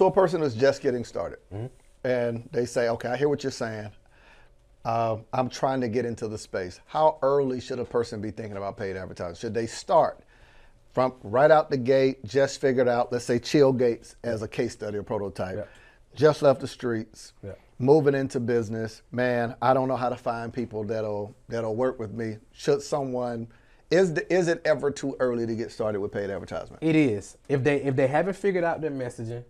to a person who's just getting started, Mm-hmm. and they say, "Okay, I hear what you're saying. Uh, I'm trying to get into the space. How early should a person be thinking about paid advertising? Should they start from right out the gate, just figured out, let's say Chill Gates as a case study or prototype, Yeah. just left the streets, Yeah. moving into business. Man, I don't know how to find people that'll that'll work with me. Should someone is the, is it ever too early to get started with paid advertisement? It is. If they if they haven't figured out their messaging,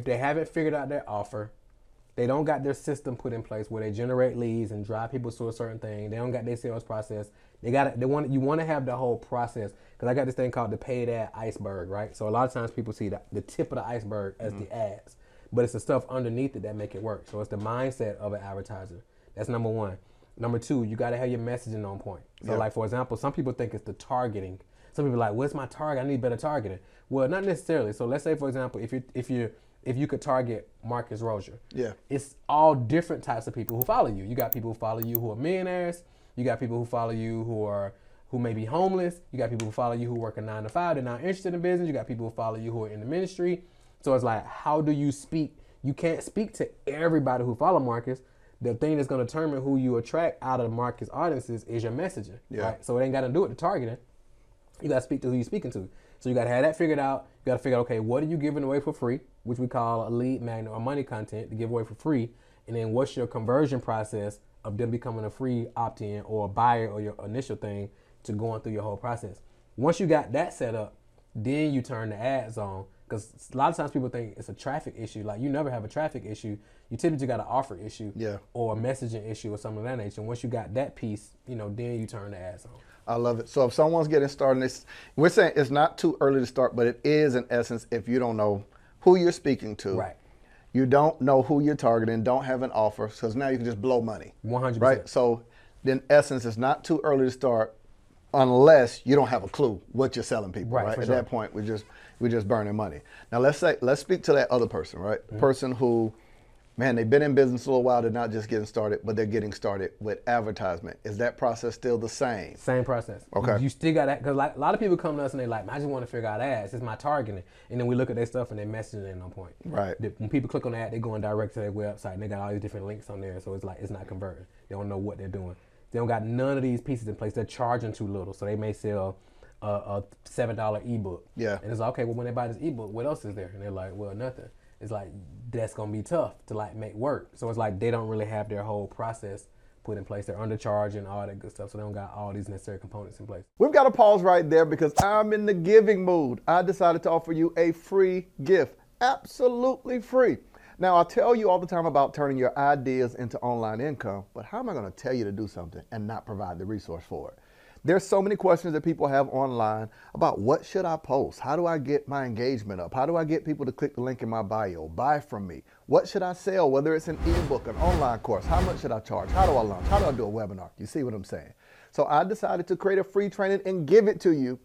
if they haven't figured out their offer, they don't got their system put in place where they generate leads and drive people to a certain thing. They don't got their sales process. They got they want you want to have the whole process because I got this thing called the paid ad iceberg, right? So a lot of times people see the, the tip of the iceberg as the mm-hmm. ads, but it's the stuff underneath it that make it work. So it's the mindset of an advertiser. That's number one. Number two, you got to have your messaging on point. So Yeah. like for example, some people think it's the targeting. Some people are like, "What's my target? I need better targeting." Well, not necessarily. So let's say, for example, if you if you if you could target Marcus Rosier, Yeah. it's all different types of people who follow you. You got people who follow you who are millionaires. You got people who follow you who are who may be homeless. You got people who follow you who work a nine to five. They're not interested in business. You got people who follow you who are in the ministry. So it's like, how do you speak? You can't speak to everybody who follow Marcus. The thing that's going to determine who you attract out of the Marcus audiences is your messaging. Yeah. Right? So it ain't got to do with the targeting. You got to speak to who you're speaking to. So you got to have that figured out. You got to figure out, okay, what are you giving away for free, which we call a lead magnet or money content to give away for free, and then what's your conversion process of them becoming a free opt-in or a buyer or your initial thing to going through your whole process. Once you got that set up, then you turn the ads on. Because a lot of times people think it's a traffic issue. Like you never have a traffic issue. You typically got an offer issue Yeah. or a messaging issue or something of that nature. And once you got that piece, you know, then you turn the ads on. I love it. So if someone's getting started, we're saying it's not too early to start, but it is in essence if you don't know who you're speaking to. Right. You don't know who you're targeting, don't have an offer, because now you can just blow money. 100%. Right? So in essence, it's not too early to start unless you don't have a clue what you're selling people. Right, Right. At sure. that point, we're just we're just burning money. Now let's say let's speak to that other person, right? Mm-hmm. The person who, man, they've been in business a little while. They're not just getting started, but they're getting started with advertisement. Is that process still the same? Same process. Okay. You still got that because like, a lot of people come to us and they're like, I just want to figure out ads. It's my targeting, and then we look at their stuff and their messaging ain't on point. Right. When people click on the ad, they going direct to their website and they got all these different links on there, so it's like it's not converting. They don't know what they're doing. They don't got none of these pieces in place. They're charging too little, so they may sell a, a seven dollar ebook. Yeah. And it's like, okay, well when they buy this ebook, what else is there? And they're like, well, nothing. It's like that's gonna be tough to like make work. So it's like they don't really have their whole process put in place. They're undercharging all that good stuff, so they don't got all these necessary components in place. We've got to pause right there because I'm in the giving mood. I decided to offer you a free gift, absolutely free. Now, I tell you all the time about turning your ideas into online income, but how am I going to tell you to do something and not provide the resource for it? There's so many questions that people have online about what should I post? How do I get my engagement up? How do I get people to click the link in my bio, buy from me? What should I sell? Whether it's an ebook, an online course, how much should I charge? How do I launch? How do I do a webinar? You see what I'm saying? So I decided to create a free training and give it to you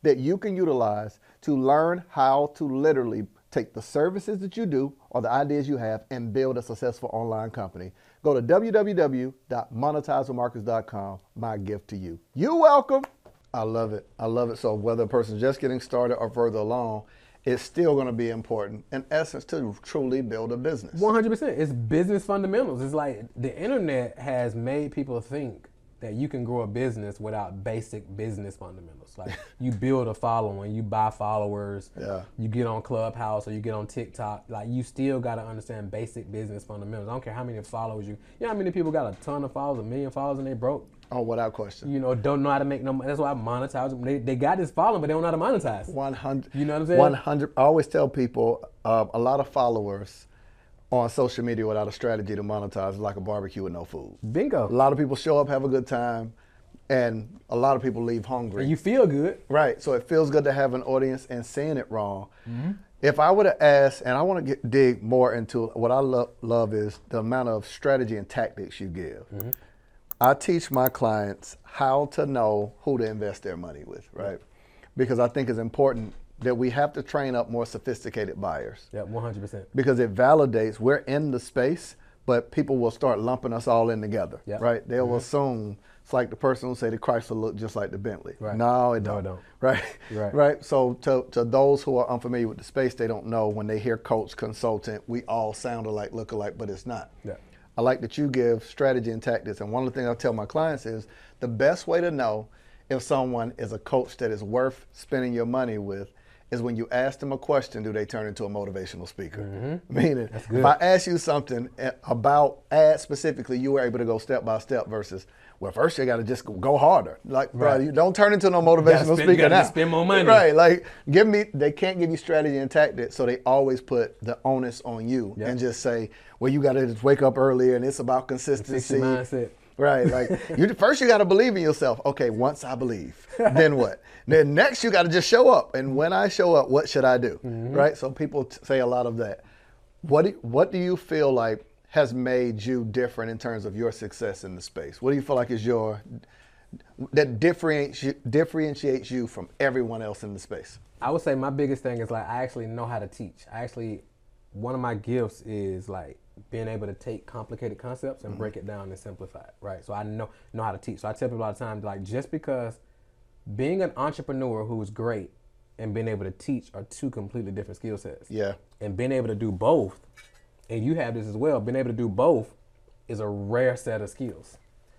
that you can utilize to learn how to literally take the services that you do or the ideas you have and build a successful online company. Go to www.monetizewithmarcus.com. My gift to you. You're welcome. I love it. I love it. So whether a person's just getting started or further along, it's still going to be important in essence to truly build a business. One hundred percent. It's business fundamentals. It's like the internet has made people think that you can grow a business without basic business fundamentals. Like you build a following, you buy followers, Yeah. you get on Clubhouse or you get on TikTok. Like you still got to understand basic business fundamentals. I don't care how many followers you. You know how many people got a ton of followers, a million followers, and they broke. Oh, without question. You know, don't know how to make no. money. That's why I monetize them. They, they got this following, but they don't know how to monetize. 100. You know what I'm saying? 100. I always tell people uh, a lot of followers on social media without a strategy to monetize is like a barbecue with no food. Bingo. A lot of people show up, have a good time, and a lot of people leave hungry. And you feel good. Right. So it feels good to have an audience and saying it wrong. Mm-hmm. If I would have asked, and I want to get, dig more into what I lo- love is the amount of strategy and tactics you give. Mm-hmm. I teach my clients how to know who to invest their money with, right? Because I think it's important that we have to train up more sophisticated buyers Yeah, one hundred percent. because it validates we're in the space, but people will start lumping us all in together, Yep. right? They'll mm-hmm. assume It's like the person who say the Chrysler look just like the Bentley. Right. No, it No, don't. it don't. Right. Right. Right. So to, to those who are unfamiliar with the space, they don't know when they hear coach, consultant, we all sound alike, look alike, but it's not. Yeah. I like that you give strategy and tactics. And one of the things I tell my clients is the best way to know if someone is a coach that is worth spending your money with is when you ask them a question, do they turn into a motivational speaker? Mm-hmm. Meaning, if I ask you something about ads specifically, you were able to go step by step versus, well, first you got to just go- harder. Like, bro, you don't turn into no motivational spend- speaker now. spend more money. Right. Like, give me, they can't give you strategy and tactics, so they always put the onus on you Yeah. and just say, well, you got to just wake up earlier and it's about consistency. Right. Like, you first you got to believe in yourself. Okay, once I believe, then what? then next you got to just show up. And when I show up, what should I do? Mm-hmm. Right. So people t- say a lot of that. What do, what do you feel like has made you different in terms of your success in the space? What do you feel like is your that differentiates you, differentiates you from everyone else in the space? I would say my biggest thing is like I actually know how to teach. I actually one of my gifts is like being able to take complicated concepts and mm-hmm. break it down and simplify it, right? So I know know how to teach. So I tell people all the time like just because being an entrepreneur who is great and being able to teach are two completely different skill sets. Yeah. And being able to do both, and you have this as well, being able to do both is a rare set of skills.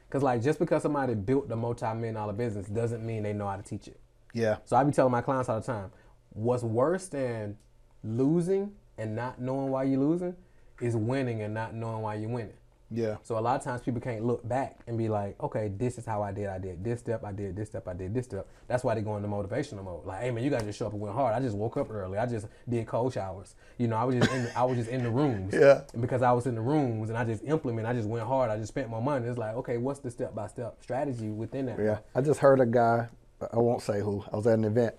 Cause like just because somebody built the multi-million dollar business doesn't mean they know how to teach it. Yeah. So I be telling my clients all the time, what's worse than losing and not knowing why you're losing is winning and not knowing why you're winning. Yeah. So a lot of times people can't look back and be like, okay, this is how I did. I did this step. I did this step. I did this step. That's why they go into motivational mode. Like, hey man, you gotta just show up and went hard. I just woke up early. I just did cold showers. You know, I was just in the, I was just in the rooms. Yeah. And because I was in the rooms and I just implement, I just went hard. I just spent my money. It's like, okay, what's the step by step strategy within that? Yeah, I just heard a guy. I won't say who. I was at an event,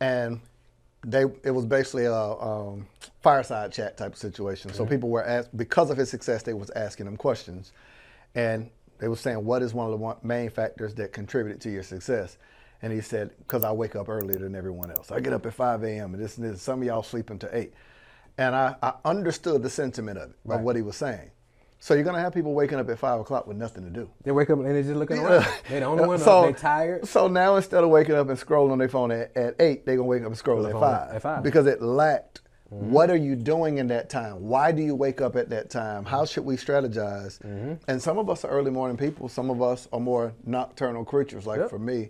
and they it was basically a um, fireside chat type of situation. So people were asked because of his success, they was asking him questions, and they were saying, "What is one of the main factors that contributed to your success?" And he said, "Because I wake up earlier than everyone else. I get up at 5 a.m. and this and this. Some of y'all sleeping to eight, and I, I understood the sentiment of it of what he was saying. So you're gonna have people waking up at five o'clock with nothing to do. They wake up and they just looking around. They the only one so. They tired. So now instead of waking up and scrolling on their phone at, at eight, they're gonna wake up and scroll at five. at five. Because it lacked what are you doing in that time? Why do you wake up at that time? How should we strategize? And some of us are early morning people, some of us are more nocturnal creatures. Like Yep. for me,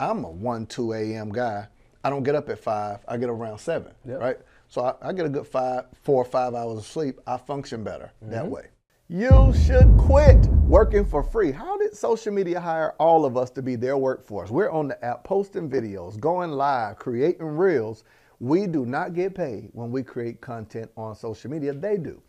I'm a one, two AM guy. I don't get up at five, I get around seven. Yep. Right? So I, I get a good five, four or five hours of sleep. I function better that Mm-hmm. way. You should quit working for free. How did social media hire all of us to be their workforce? We're on the app posting videos, going live, creating reels. We do not get paid when we create content on social media. They do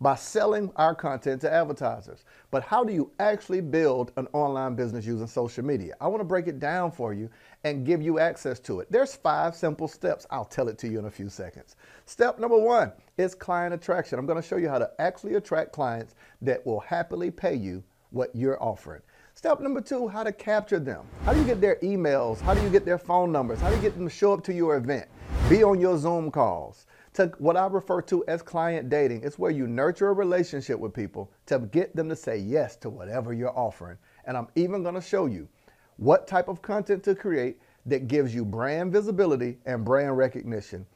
by selling our content to advertisers. But how do you actually build an online business using social media? I want to break it down for you and give you access to it. There's five simple steps. I'll tell it to you in a few seconds. Step number one is client attraction. I'm going to show you how to actually attract clients that will happily pay you what you're offering. Step number two, how to capture them. How do you get their emails? How do you get their phone numbers? How do you get them to show up to your event? Be on your Zoom calls to what I refer to as client dating. It's where you nurture a relationship with people to get them to say yes to whatever you're offering. And I'm even going to show you what type of content to create that gives you brand visibility and brand recognition.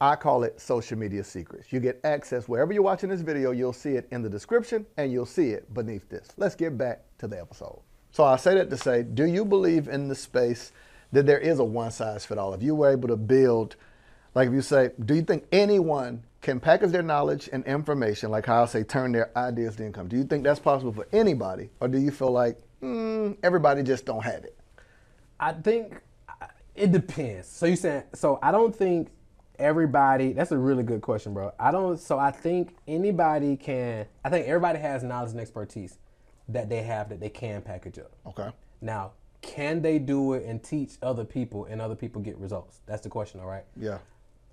I call it social media secrets. You get access wherever you're watching this video, you'll see it in the description and you'll see it beneath this. Let's get back to the episode. So I say that to say, do you believe in the space that there is a one size fit all? If you were able to build like if you say, do you think anyone can package their knowledge and information, like how I say, turn their ideas to income? Do you think that's possible for anybody, or do you feel like mm, everybody just don't have it? I think it depends. So you saying so? I don't think everybody. That's a really good question, bro. I don't. So I think anybody can. I think everybody has knowledge and expertise that they have that they can package up. Okay. Now, can they do it and teach other people and other people get results? That's the question, all right? Yeah.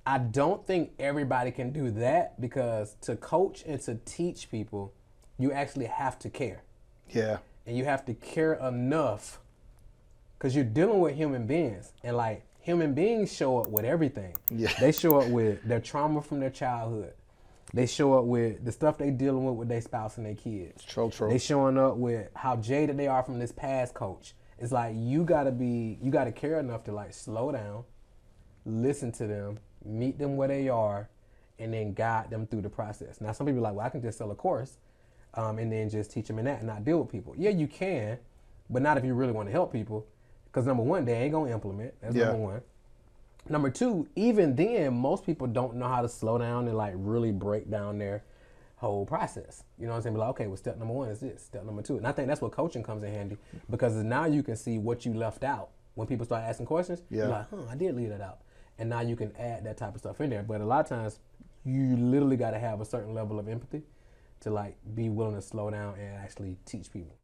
I don't think everybody can do that because to coach and to teach people, you actually have to care. Yeah. And you have to care enough because you're dealing with human beings. And like human beings show up with everything. Yeah. They show up with their trauma from their childhood. They show up with the stuff they dealing with with their spouse and their kids. True, true. They showing up with how jaded they are from this past coach. It's like you gotta be, you gotta care enough to like slow down, listen to them, meet them where they are, and then guide them through the process. Now, some people are like, well, I can just sell a course, um, and then just teach them in that and not deal with people. Yeah, you can, but not if you really want to help people. Because number one, they ain't gonna implement. That's Yeah. number one. Number two, even then, most people don't know how to slow down and like really break down their whole process. You know what I'm saying? Be like, okay, well, step number one is this, step number two. And I think that's what coaching comes in handy because now you can see what you left out. When people start asking questions, Yeah. you're like, huh, I did leave that out. And now you can add that type of stuff in there. But a lot of times, you literally got to have a certain level of empathy to like be willing to slow down and actually teach people.